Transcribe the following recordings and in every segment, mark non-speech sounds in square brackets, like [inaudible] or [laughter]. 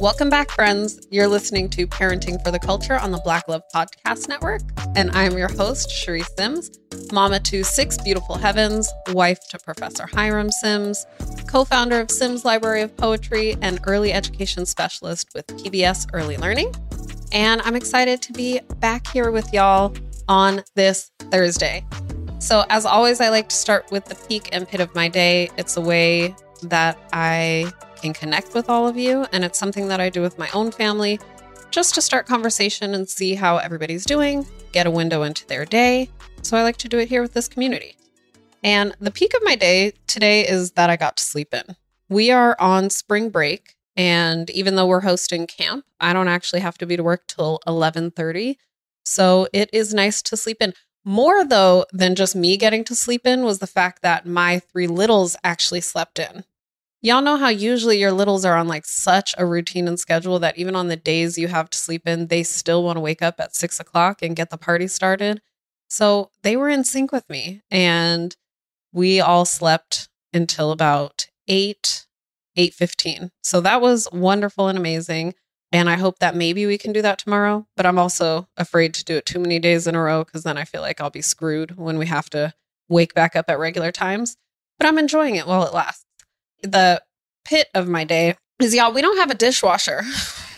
Welcome back, friends. You're listening to Parenting for the Culture on the Black Love Podcast Network. And I'm your host, Charisse Sims, mama to six beautiful heavens, wife to Professor Hiram Sims, co founder of Sims Library of Poetry, and early education specialist with PBS Early Learning. And I'm excited to be back here with y'all on this Thursday. So, as always, I like to start with the peak and pit of my day. It's a way that I can connect with all of you. And it's something that I do with my own family just to start conversation and see how everybody's doing, get a window into their day. So I like to do it here with this community. And the peak of my day today is that I got to sleep in. We are on spring break and even though we're hosting camp, I don't actually have to be to work till 11:30. So it is nice to sleep in. More though than just me getting to sleep in was the fact that my three littles actually slept in. Y'all know how usually your littles are on like such a routine and schedule that even on the days you have to sleep in, they still want to wake up at six o'clock and get the party started. So they were in sync with me and we all slept until about 8 8:15. So that was wonderful and amazing and I hope that maybe we can do that tomorrow, but I'm also afraid to do it too many days in a row cuz then I feel like I'll be screwed when we have to wake back up at regular times. But I'm enjoying it while it lasts the pit of my day is y'all, we don't have a dishwasher.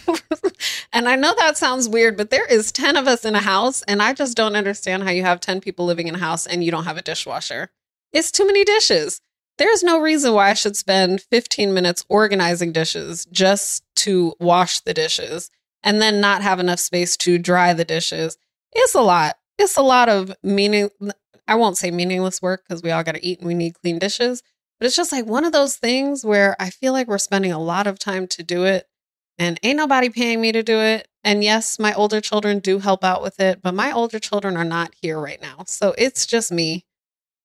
[laughs] and I know that sounds weird, but there is 10 of us in a house, and I just don't understand how you have 10 people living in a house and you don't have a dishwasher. It's too many dishes. There's no reason why I should spend 15 minutes organizing dishes just to wash the dishes and then not have enough space to dry the dishes. It's a lot. It's a lot of meaning. I won't say meaningless work because we all got to eat and we need clean dishes, but it's just like one of those things where I feel like we're spending a lot of time to do it and ain't nobody paying me to do it. And yes, my older children do help out with it, but my older children are not here right now. So it's just me.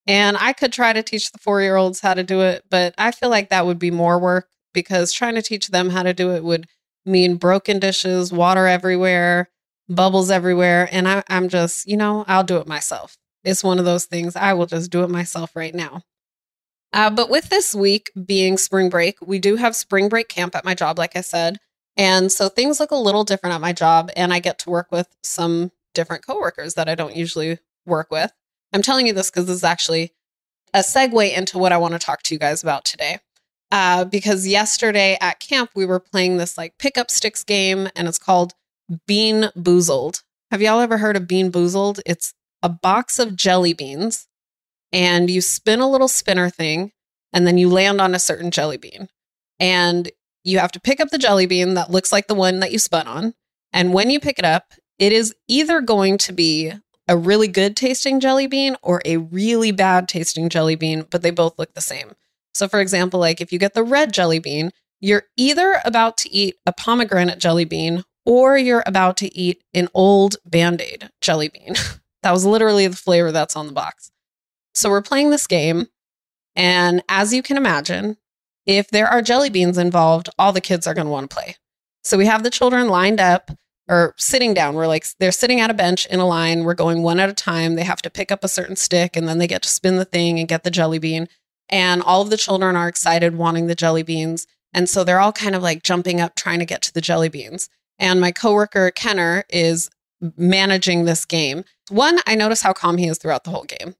And I could try to teach the four year olds how to do it, but I feel like that would be more work because trying to teach them how to do it would mean broken dishes, water everywhere, bubbles everywhere. And I, am just, you know, I'll do it myself. It's one of those things. I will just do it myself right now. Uh, but with this week being spring break, we do have spring break camp at my job, like I said. And so things look a little different at my job, and I get to work with some different coworkers that I don't usually work with. I'm telling you this because this is actually a segue into what I want to talk to you guys about today. Uh, because yesterday at camp, we were playing this like pickup sticks game, and it's called Bean Boozled. Have y'all ever heard of Bean Boozled? It's a box of jelly beans and you spin a little spinner thing and then you land on a certain jelly bean. And you have to pick up the jelly bean that looks like the one that you spun on. And when you pick it up, it is either going to be a really good tasting jelly bean or a really bad tasting jelly bean, but they both look the same. So, for example, like if you get the red jelly bean, you're either about to eat a pomegranate jelly bean or you're about to eat an old band aid jelly bean. [laughs] that was literally the flavor that's on the box. So we're playing this game. And as you can imagine, if there are jelly beans involved, all the kids are going to want to play. So we have the children lined up or sitting down. We're like, they're sitting at a bench in a line. We're going one at a time. They have to pick up a certain stick and then they get to spin the thing and get the jelly bean. And all of the children are excited, wanting the jelly beans. And so they're all kind of like jumping up, trying to get to the jelly beans. And my coworker, Kenner, is managing this game. One, I notice how calm he is throughout the whole game.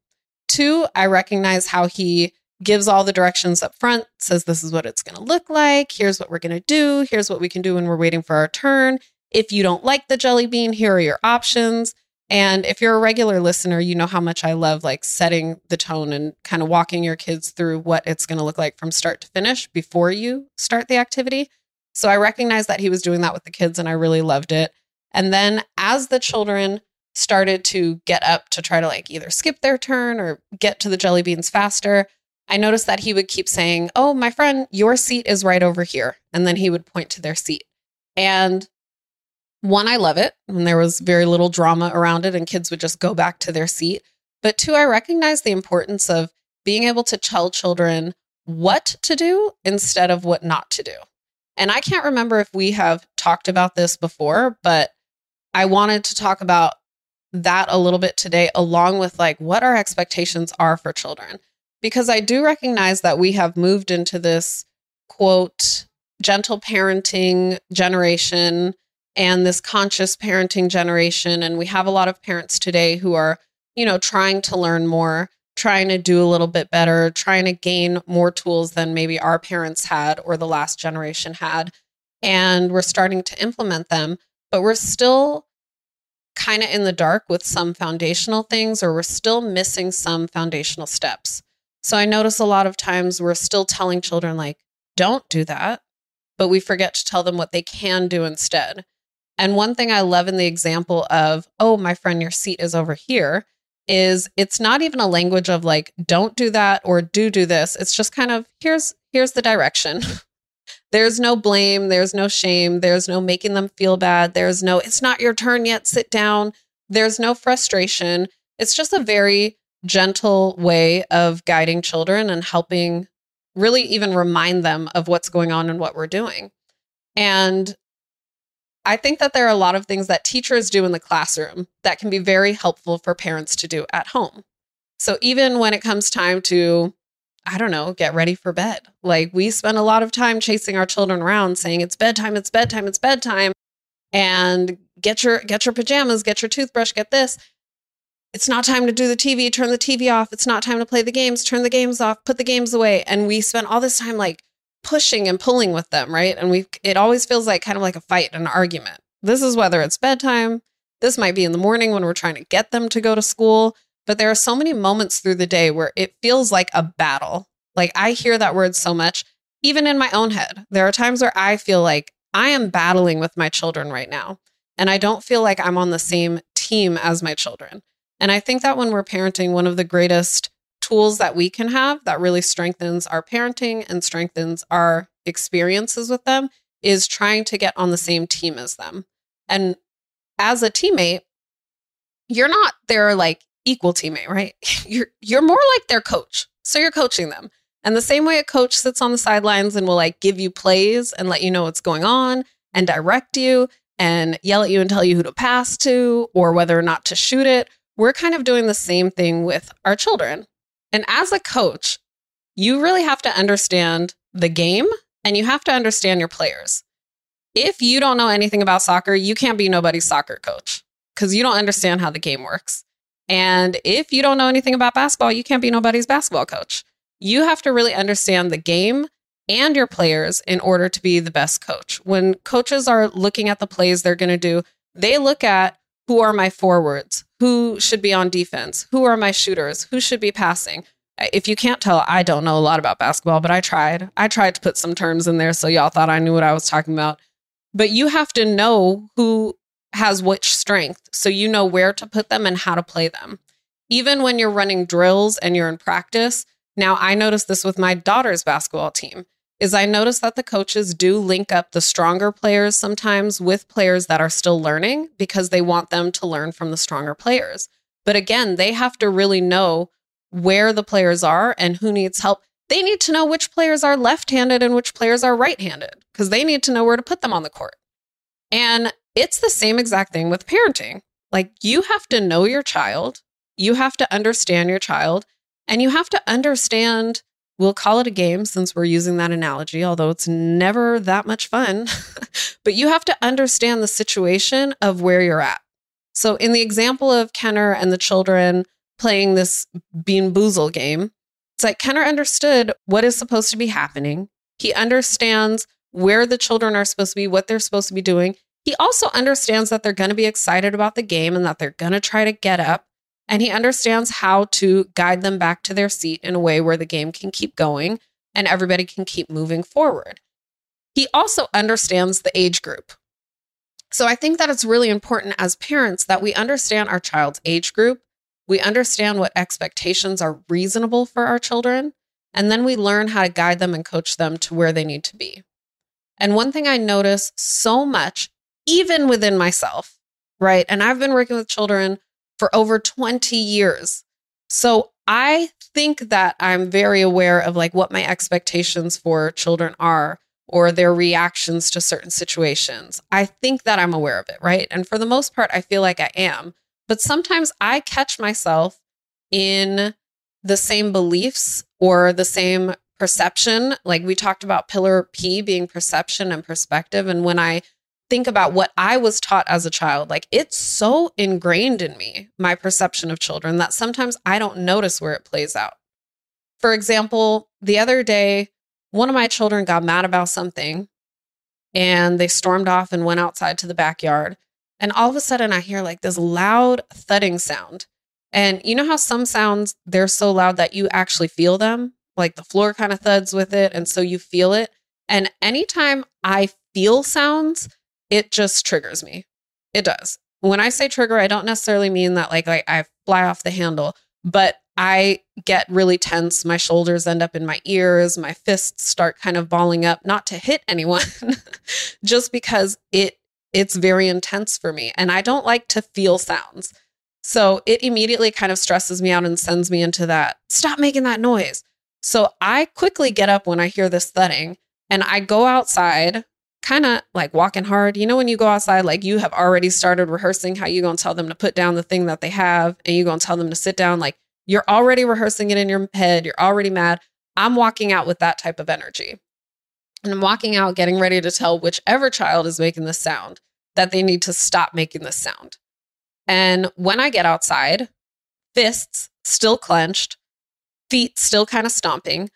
Two, I recognize how he gives all the directions up front, says this is what it's going to look like. Here's what we're going to do. Here's what we can do when we're waiting for our turn. If you don't like the jelly bean, here are your options. And if you're a regular listener, you know how much I love like setting the tone and kind of walking your kids through what it's going to look like from start to finish before you start the activity. So I recognize that he was doing that with the kids and I really loved it. And then as the children started to get up to try to like either skip their turn or get to the jelly beans faster, I noticed that he would keep saying, Oh, my friend, your seat is right over here. And then he would point to their seat. And one, I love it. And there was very little drama around it, and kids would just go back to their seat. But two, I recognize the importance of being able to tell children what to do instead of what not to do. And I can't remember if we have talked about this before, but I wanted to talk about that a little bit today, along with like what our expectations are for children. Because I do recognize that we have moved into this quote gentle parenting generation and this conscious parenting generation. And we have a lot of parents today who are, you know, trying to learn more, trying to do a little bit better, trying to gain more tools than maybe our parents had or the last generation had. And we're starting to implement them, but we're still kind of in the dark with some foundational things, or we're still missing some foundational steps. So I notice a lot of times we're still telling children, like, don't do that, but we forget to tell them what they can do instead. And one thing I love in the example of, oh, my friend, your seat is over here, is it's not even a language of like, don't do that or do do this. It's just kind of here's here's the direction. [laughs] there's no blame, there's no shame, there's no making them feel bad, there's no it's not your turn yet, sit down. There's no frustration. It's just a very gentle way of guiding children and helping really even remind them of what's going on and what we're doing. And I think that there are a lot of things that teachers do in the classroom that can be very helpful for parents to do at home. So even when it comes time to, I don't know, get ready for bed, like we spend a lot of time chasing our children around saying it's bedtime, it's bedtime, it's bedtime, and get your get your pajamas, get your toothbrush, get this. It's not time to do the TV, turn the TV off. It's not time to play the games, turn the games off, put the games away. And we spend all this time like pushing and pulling with them, right? And we it always feels like kind of like a fight, an argument. This is whether it's bedtime, this might be in the morning when we're trying to get them to go to school, but there are so many moments through the day where it feels like a battle. Like I hear that word so much even in my own head. There are times where I feel like I am battling with my children right now, and I don't feel like I'm on the same team as my children. And I think that when we're parenting, one of the greatest tools that we can have that really strengthens our parenting and strengthens our experiences with them is trying to get on the same team as them. And as a teammate, you're not there like equal teammate, right? [laughs] You're you're more like their coach. So you're coaching them. And the same way a coach sits on the sidelines and will like give you plays and let you know what's going on and direct you and yell at you and tell you who to pass to or whether or not to shoot it, we're kind of doing the same thing with our children. And as a coach, you really have to understand the game and you have to understand your players. If you don't know anything about soccer, you can't be nobody's soccer coach because you don't understand how the game works. And if you don't know anything about basketball, you can't be nobody's basketball coach. You have to really understand the game and your players in order to be the best coach. When coaches are looking at the plays they're going to do, they look at who are my forwards? Who should be on defense? Who are my shooters? Who should be passing? If you can't tell, I don't know a lot about basketball, but I tried. I tried to put some terms in there so y'all thought I knew what I was talking about. But you have to know who has which strength so you know where to put them and how to play them. Even when you're running drills and you're in practice, now I noticed this with my daughter's basketball team is I notice that the coaches do link up the stronger players sometimes with players that are still learning because they want them to learn from the stronger players. But again, they have to really know where the players are and who needs help. They need to know which players are left handed and which players are right handed because they need to know where to put them on the court. And it's the same exact thing with parenting. Like you have to know your child, you have to understand your child, and you have to understand We'll call it a game since we're using that analogy, although it's never that much fun. [laughs] but you have to understand the situation of where you're at. So, in the example of Kenner and the children playing this Bean Boozle game, it's like Kenner understood what is supposed to be happening. He understands where the children are supposed to be, what they're supposed to be doing. He also understands that they're going to be excited about the game and that they're going to try to get up and he understands how to guide them back to their seat in a way where the game can keep going and everybody can keep moving forward. He also understands the age group. So I think that it's really important as parents that we understand our child's age group, we understand what expectations are reasonable for our children, and then we learn how to guide them and coach them to where they need to be. And one thing I notice so much, even within myself, right? And I've been working with children for over 20 years. So I think that I'm very aware of like what my expectations for children are or their reactions to certain situations. I think that I'm aware of it, right? And for the most part, I feel like I am. But sometimes I catch myself in the same beliefs or the same perception. Like we talked about pillar P being perception and perspective. And when I think about what I was taught as a child, like it's so ingrained in me, my perception of children, that sometimes I don't notice where it plays out. For example, the other day, one of my children got mad about something and they stormed off and went outside to the backyard. And all of a sudden, I hear like this loud thudding sound. And you know how some sounds, they're so loud that you actually feel them? Like the floor kind of thuds with it. And so you feel it. And anytime I feel sounds, it just triggers me. It does. When I say trigger, I don't necessarily mean that like, I fly off the handle, but I get really tense. My shoulders end up in my ears. My fists start kind of balling up, not to hit anyone, [laughs] just because it it's very intense for me. And I don't like to feel sounds. So it immediately kind of stresses me out and sends me into that stop making that noise. So I quickly get up when I hear this thudding and I go outside kind of like walking hard. You know, when you go outside, like you have already started rehearsing how you're going to tell them to put down the thing that they have and you're going to tell them to sit down. Like you're already rehearsing it in your head. You're already mad. I'm walking out with that type of energy. And I'm walking out getting ready to tell whichever child is making this sound that they need to stop making this sound. And when I get outside, fists still clenched, feet still kind of stomping,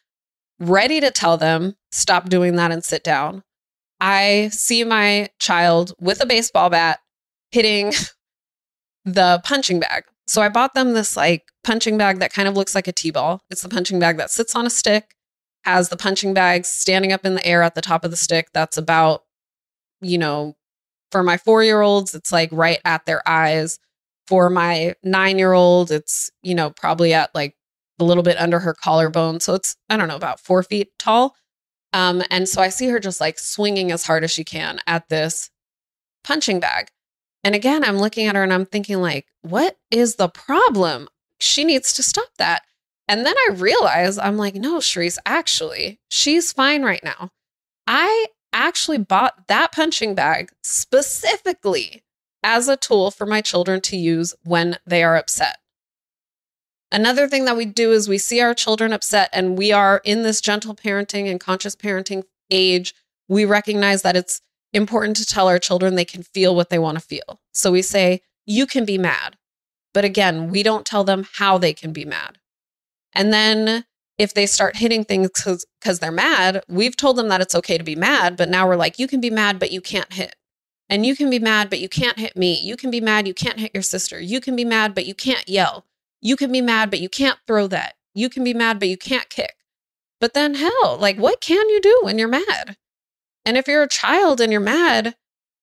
ready to tell them, stop doing that and sit down. I see my child with a baseball bat hitting [laughs] the punching bag. So I bought them this like punching bag that kind of looks like a T ball. It's the punching bag that sits on a stick, has the punching bag standing up in the air at the top of the stick. That's about, you know, for my four year olds, it's like right at their eyes. For my nine year old, it's, you know, probably at like a little bit under her collarbone. So it's, I don't know, about four feet tall. Um, and so I see her just like swinging as hard as she can at this punching bag. And again, I'm looking at her and I'm thinking, like, what is the problem? She needs to stop that. And then I realize I'm like, no, Charisse, actually, she's fine right now. I actually bought that punching bag specifically as a tool for my children to use when they are upset. Another thing that we do is we see our children upset and we are in this gentle parenting and conscious parenting age. We recognize that it's important to tell our children they can feel what they want to feel. So we say, you can be mad. But again, we don't tell them how they can be mad. And then if they start hitting things because they're mad, we've told them that it's okay to be mad. But now we're like, you can be mad, but you can't hit. And you can be mad, but you can't hit me. You can be mad, you can't hit your sister. You can be mad, but you can't yell. You can be mad, but you can't throw that. You can be mad, but you can't kick. But then, hell, like, what can you do when you're mad? And if you're a child and you're mad,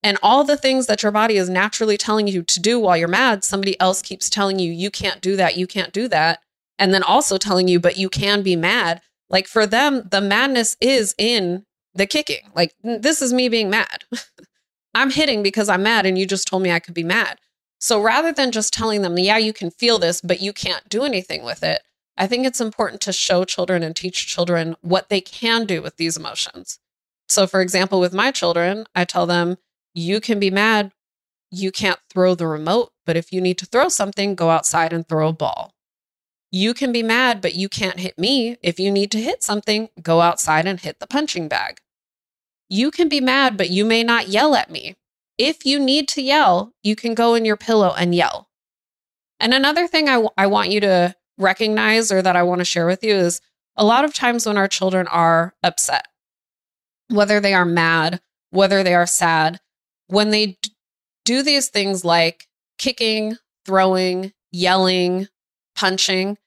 and all the things that your body is naturally telling you to do while you're mad, somebody else keeps telling you, you can't do that, you can't do that. And then also telling you, but you can be mad. Like for them, the madness is in the kicking. Like, this is me being mad. [laughs] I'm hitting because I'm mad, and you just told me I could be mad. So rather than just telling them, yeah, you can feel this, but you can't do anything with it, I think it's important to show children and teach children what they can do with these emotions. So, for example, with my children, I tell them, you can be mad. You can't throw the remote, but if you need to throw something, go outside and throw a ball. You can be mad, but you can't hit me. If you need to hit something, go outside and hit the punching bag. You can be mad, but you may not yell at me. If you need to yell, you can go in your pillow and yell. And another thing I, w- I want you to recognize or that I want to share with you is a lot of times when our children are upset, whether they are mad, whether they are sad, when they do these things like kicking, throwing, yelling, punching,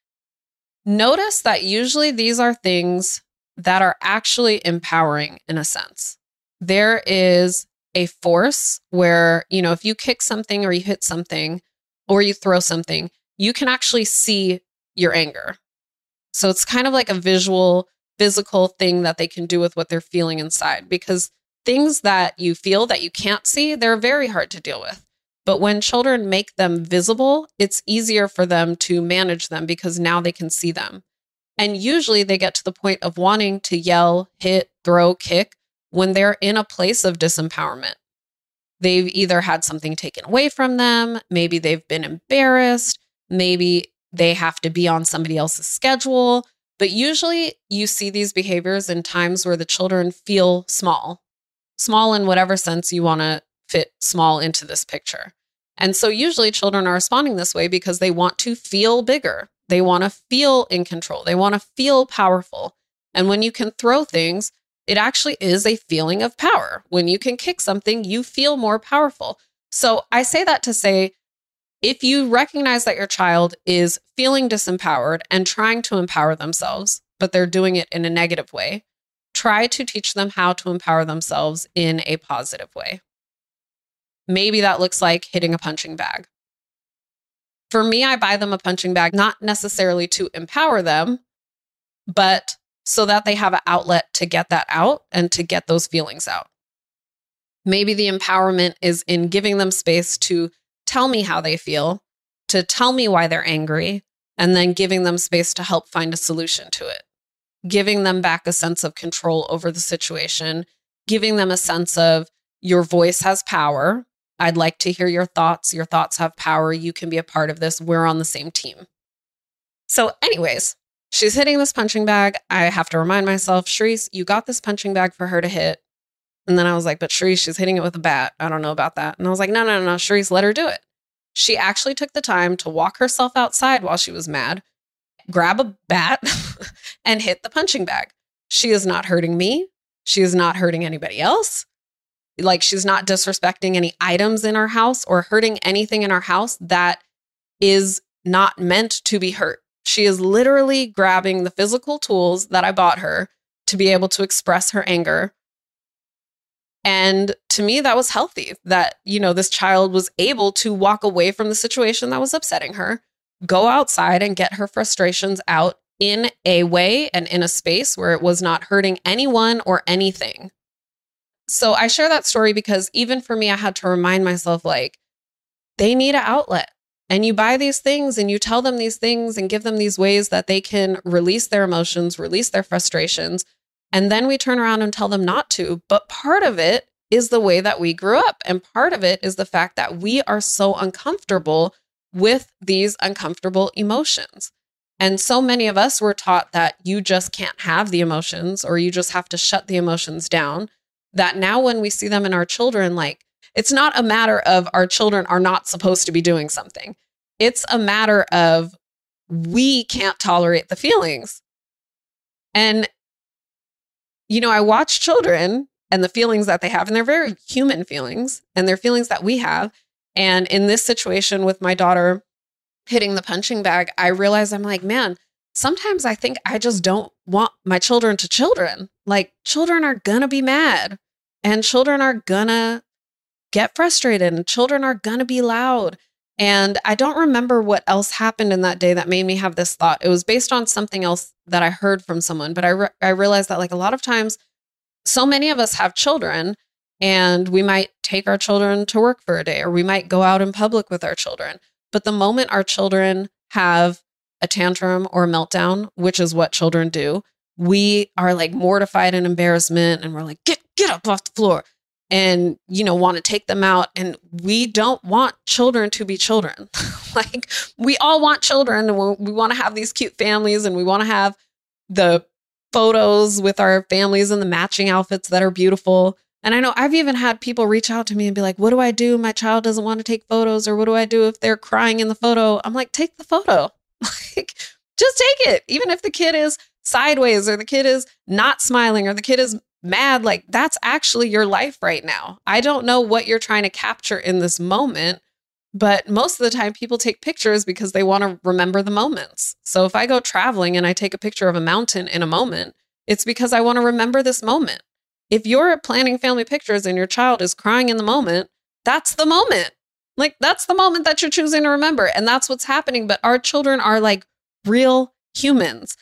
notice that usually these are things that are actually empowering in a sense. There is a force where, you know, if you kick something or you hit something or you throw something, you can actually see your anger. So it's kind of like a visual, physical thing that they can do with what they're feeling inside because things that you feel that you can't see, they're very hard to deal with. But when children make them visible, it's easier for them to manage them because now they can see them. And usually they get to the point of wanting to yell, hit, throw, kick when they're in a place of disempowerment. They've either had something taken away from them, maybe they've been embarrassed, maybe they have to be on somebody else's schedule, But usually you see these behaviors in times where the children feel small, small in whatever sense you want to fit small into this picture. And so usually children are responding this way because they want to feel bigger. They want to feel in control. They want to feel powerful. And when you can throw things, it actually is a feeling of power. When you can kick something, you feel more powerful. So I say that to say if you recognize that your child is feeling disempowered and trying to empower themselves, but they're doing it in a negative way, try to teach them how to empower themselves in a positive way. Maybe that looks like hitting a punching bag. For me, I buy them a punching bag, not necessarily to empower them, but so that they have an outlet to get that out and to get those feelings out. Maybe the empowerment is in giving them space to tell me how they feel, to tell me why they're angry, and then giving them space to help find a solution to it. Giving them back a sense of control over the situation, giving them a sense of your voice has power. I'd like to hear your thoughts. Your thoughts have power. You can be a part of this. We're on the same team. So, anyways, she's hitting this punching bag. I have to remind myself, Charisse, you got this punching bag for her to hit. And then I was like, but Charisse, she's hitting it with a bat. I don't know about that. And I was like, no, no, no, Charisse, let her do it. She actually took the time to walk herself outside while she was mad, grab a bat, [laughs] and hit the punching bag. She is not hurting me. She is not hurting anybody else. Like she's not disrespecting any items in our house or hurting anything in our house that is not meant to be hurt. She is literally grabbing the physical tools that I bought her to be able to express her anger and to me, that was healthy that, you know, this child was able to walk away from the situation that was upsetting her, go outside and get her frustrations out in a way and in a space where it was not hurting anyone or anything. So I share that story because even for me, I had to remind myself like, they need an outlet. And you buy these things and you tell them these things and give them these ways that they can release their emotions, release their frustrations and then we turn around and tell them not to. But part of it is the way that we grew up. And part of it is the fact that we are so uncomfortable with these uncomfortable emotions. And so many of us were taught that you just can't have the emotions or you just have to shut the emotions down. That now, when we see them in our children, like it's not a matter of our children are not supposed to be doing something, it's a matter of we can't tolerate the feelings. And you know, I watch children and the feelings that they have, and they're very human feelings, and they're feelings that we have. And in this situation with my daughter hitting the punching bag, I realized I'm like, man, sometimes I think I just don't want my children to children. Like, children are gonna be mad, and children are gonna get frustrated, and children are gonna be loud. And I don't remember what else happened in that day that made me have this thought. It was based on something else that I heard from someone, but I re- I realized that like a lot of times so many of us have children and we might take our children to work for a day or we might go out in public with our children. But the moment our children have a tantrum or a meltdown, which is what children do, we are like mortified and embarrassment and we're like get get up off the floor and you know want to take them out and we don't want children to be children. [laughs] Like we all want children and we want to have these cute families and we want to have the photos with our families and the matching outfits that are beautiful. And i know i've even had people reach out to me and be like what do i do? My child doesn't want to take photos or what do i do if they're crying in the photo? I'm like take the photo. [laughs] Like just take it even if the kid is sideways or the kid is not smiling or the kid is mad, like that's actually your life right now. I don't know what you're trying to capture in this moment, but most of the time people take pictures because they want to remember the moments. So if I go traveling and I take a picture of a mountain in a moment, it's because I want to remember this moment. If you're planning family pictures and your child is crying in the moment, that's the moment. Like that's the moment that you're choosing to remember. And that's what's happening. But our children are like real humans.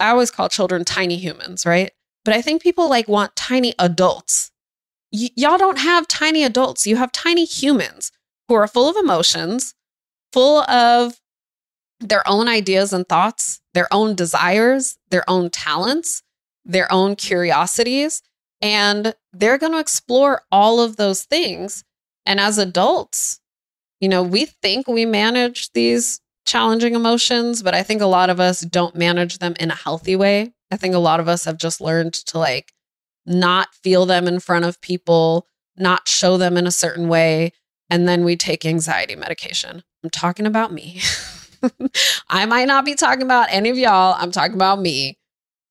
I always call children tiny humans, right? But I think people like want tiny adults. Y- y'all don't have tiny adults. You have tiny humans who are full of emotions, full of their own ideas and thoughts, their own desires, their own talents, their own curiosities. And they're going to explore all of those things. And as adults, you know, we think we manage these challenging emotions, but I think a lot of us don't manage them in a healthy way. I think a lot of us have just learned to like not feel them in front of people, not show them in a certain way, and then we take anxiety medication. I'm talking about me. [laughs] I might not be talking about any of y'all. I'm talking about me.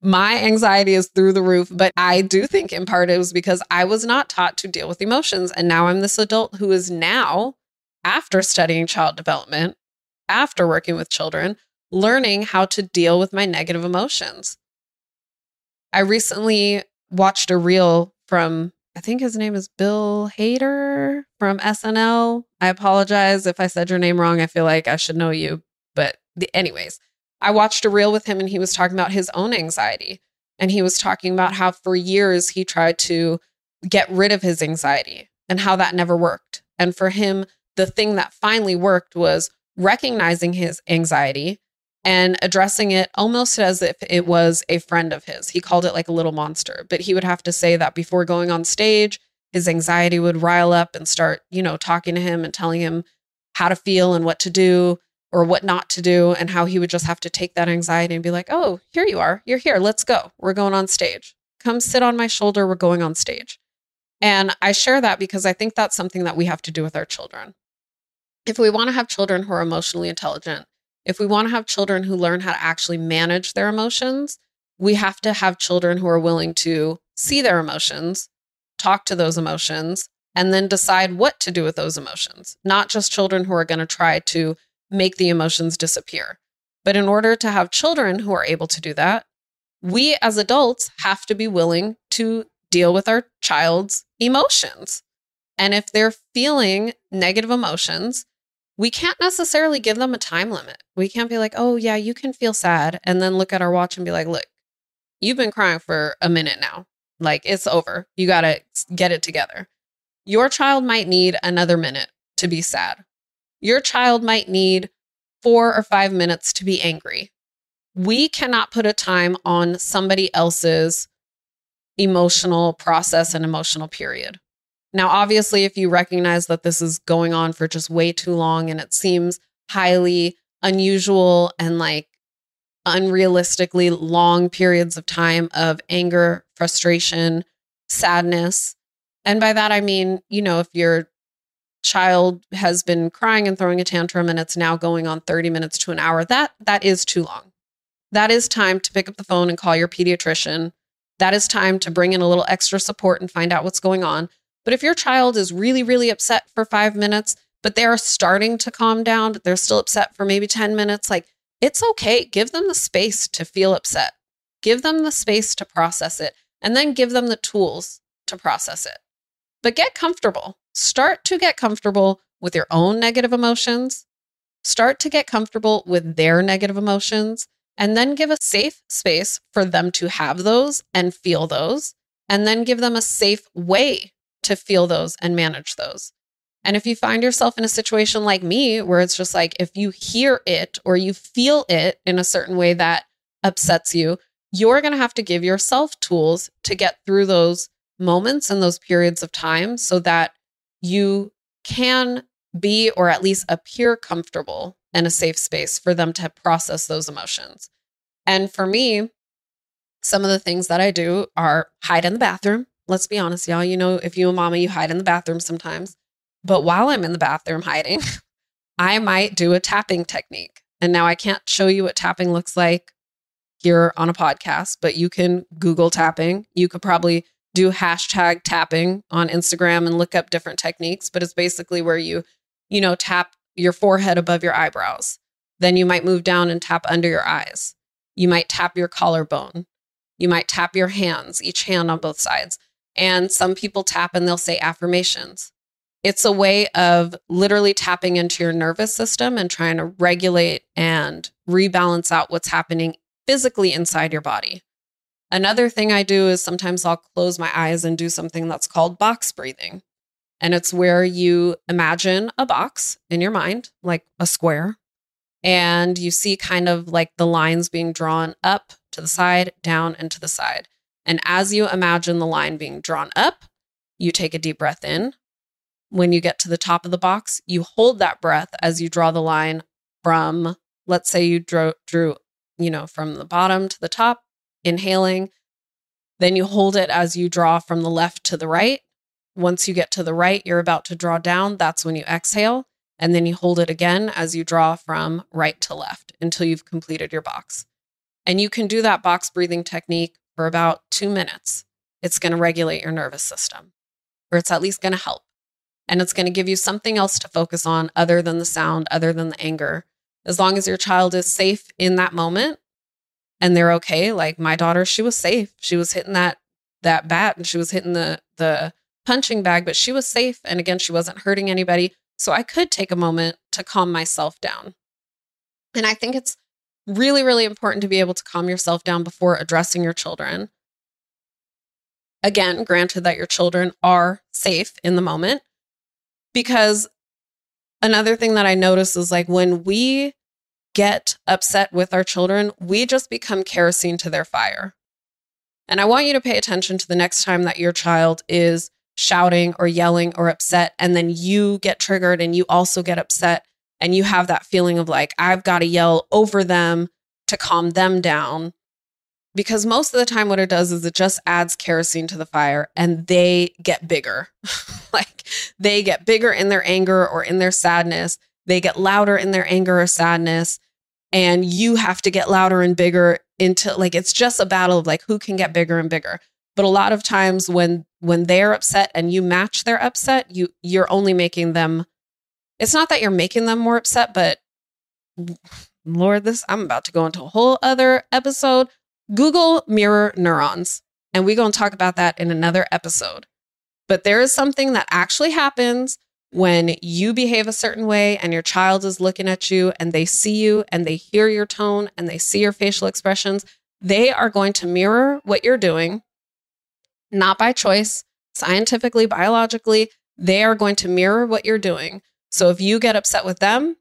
My anxiety is through the roof, but I do think in part it was because I was not taught to deal with emotions. And now I'm this adult who is now, after studying child development, after working with children, learning how to deal with my negative emotions. I recently watched a reel from, I think his name is Bill Hader from SNL. I apologize if I said your name wrong. I feel like I should know you. But, the, anyways, I watched a reel with him and he was talking about his own anxiety. And he was talking about how for years he tried to get rid of his anxiety and how that never worked. And for him, the thing that finally worked was recognizing his anxiety and addressing it almost as if it was a friend of his. He called it like a little monster, but he would have to say that before going on stage, his anxiety would rile up and start, you know, talking to him and telling him how to feel and what to do or what not to do, and how he would just have to take that anxiety and be like, oh, here you are. You're here. Let's go. We're going on stage. Come sit on my shoulder. We're going on stage. And I share that because I think that's something that we have to do with our children. If we want to have children who are emotionally intelligent, if we want to have children who learn how to actually manage their emotions, we have to have children who are willing to see their emotions, talk to those emotions, and then decide what to do with those emotions, not just children who are going to try to make the emotions disappear. But in order to have children who are able to do that, we as adults have to be willing to deal with our child's emotions. And if they're feeling negative emotions, we can't necessarily give them a time limit. We can't be like, oh, yeah, you can feel sad. And then look at our watch and be like, look, you've been crying for a minute now. Like, it's over. You got to get it together. Your child might need another minute to be sad. Your child might need four or five minutes to be angry. We cannot put a time on somebody else's emotional process and emotional period. Now, obviously, if you recognize that this is going on for just way too long and it seems highly unusual and like unrealistically long periods of time of anger, frustration, sadness. And by that, I mean, you know, if your child has been crying and throwing a tantrum and it's now going on 30 minutes to an hour, that that is too long. That is time to pick up the phone and call your pediatrician. That is time to bring in a little extra support and find out what's going on but if your child is really, really upset for five minutes, but they're starting to calm down, but they're still upset for maybe 10 minutes, like it's okay. Give them the space to feel upset. Give them the space to process it and then give them the tools to process it. But get comfortable. Start to get comfortable with your own negative emotions. Start to get comfortable with their negative emotions and then give a safe space for them to have those and feel those. And then give them a safe way to feel those and manage those. And if you find yourself in a situation like me, where it's just like if you hear it or you feel it in a certain way that upsets you, you're going to have to give yourself tools to get through those moments and those periods of time so that you can be or at least appear comfortable in a safe space for them to process those emotions. And for me, some of the things that I do are hide in the bathroom Let's be honest, y'all. You know, if you and mama, you hide in the bathroom sometimes. But while I'm in the bathroom hiding, [laughs] I might do a tapping technique. And now I can't show you what tapping looks like here on a podcast, but you can Google tapping. You could probably do hashtag tapping on Instagram and look up different techniques, but it's basically where you, you know, tap your forehead above your eyebrows. Then you might move down and tap under your eyes. You might tap your collarbone. You might tap your hands, each hand on both sides. And some people tap and they'll say affirmations. It's a way of literally tapping into your nervous system and trying to regulate and rebalance out what's happening physically inside your body. Another thing I do is sometimes I'll close my eyes and do something that's called box breathing. And it's where you imagine a box in your mind, like a square, and you see kind of like the lines being drawn up to the side, down, and to the side. And as you imagine the line being drawn up, you take a deep breath in. When you get to the top of the box, you hold that breath as you draw the line from let's say you drew, drew, you know, from the bottom to the top, inhaling. Then you hold it as you draw from the left to the right. Once you get to the right, you're about to draw down. That's when you exhale. And then you hold it again as you draw from right to left until you've completed your box. And you can do that box breathing technique for about two minutes. It's going to regulate your nervous system, or it's at least going to help. And it's going to give you something else to focus on other than the sound, other than the anger. As long as your child is safe in that moment and they're okay. Like my daughter, she was safe. She was hitting that that bat and she was hitting the the punching bag, but she was safe. And again, she wasn't hurting anybody. So I could take a moment to calm myself down. And I think it's really, really important to be able to calm yourself down before addressing your children. Again, granted that your children are safe in the moment, because another thing that I notice is like when we get upset with our children, we just become kerosene to their fire. And I want you to pay attention to the next time that your child is shouting or yelling or upset, and then you get triggered and you also get upset, and you have that feeling of like, I've got to yell over them to calm them down. Because most of the time, what it does is it just adds kerosene to the fire and they get bigger. [laughs] like they get bigger in their anger or in their sadness. They get louder in their anger or sadness. And you have to get louder and bigger into like it's just a battle of like who can get bigger and bigger. But a lot of times when when they're upset and you match their upset, you you're only making them it's not that you're making them more upset, but Lord, this I'm about to go into a whole other episode. Google mirror neurons, and we're going to talk about that in another episode. But there is something that actually happens when you behave a certain way and your child is looking at you and they see you and they hear your tone and they see your facial expressions. They are going to mirror what you're doing not by choice, scientifically, biologically, they are going to mirror what you're doing. So if you get upset with them,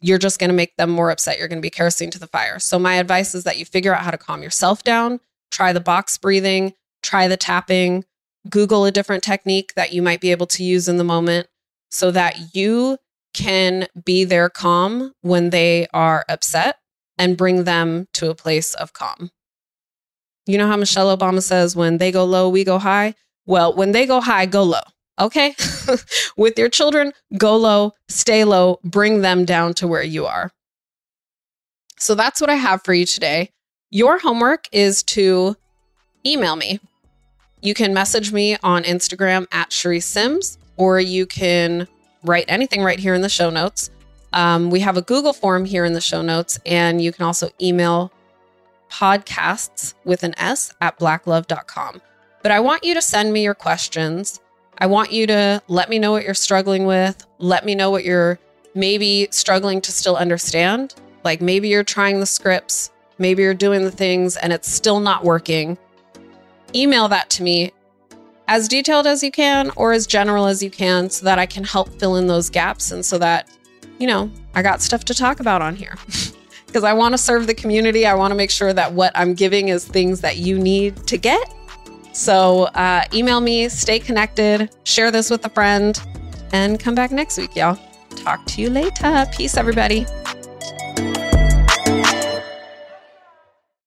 you're just going to make them more upset. You're going to be kerosene to the fire. So my advice is that you figure out how to calm yourself down, try the box breathing, try the tapping, Google a different technique that you might be able to use in the moment so that you can be their calm when they are upset and bring them to a place of calm. You know how Michelle Obama says, when they go low, we go high? Well, when they go high, go low. Okay. [laughs] With your children, go low, stay low, bring them down to where you are. So that's what I have for you today. Your homework is to email me. You can message me on Instagram at Charisse Sims, or you can write anything right here in the show notes. Um, we have a Google form here in the show notes, and you can also email podcasts with an S at blacklove.com. But I want you to send me your questions. I want you to let me know what you're struggling with. Let me know what you're maybe struggling to still understand. Like maybe you're trying the scripts, maybe you're doing the things and it's still not working. Email that to me as detailed as you can or as general as you can so that I can help fill in those gaps and so that, you know, I got stuff to talk about on here. [laughs] because I want to serve the community. I want to make sure that what I'm giving is things that you need to get. So uh, email me, stay connected, share this with a friend, and come back next week, y'all. Talk to you later. Peace, everybody.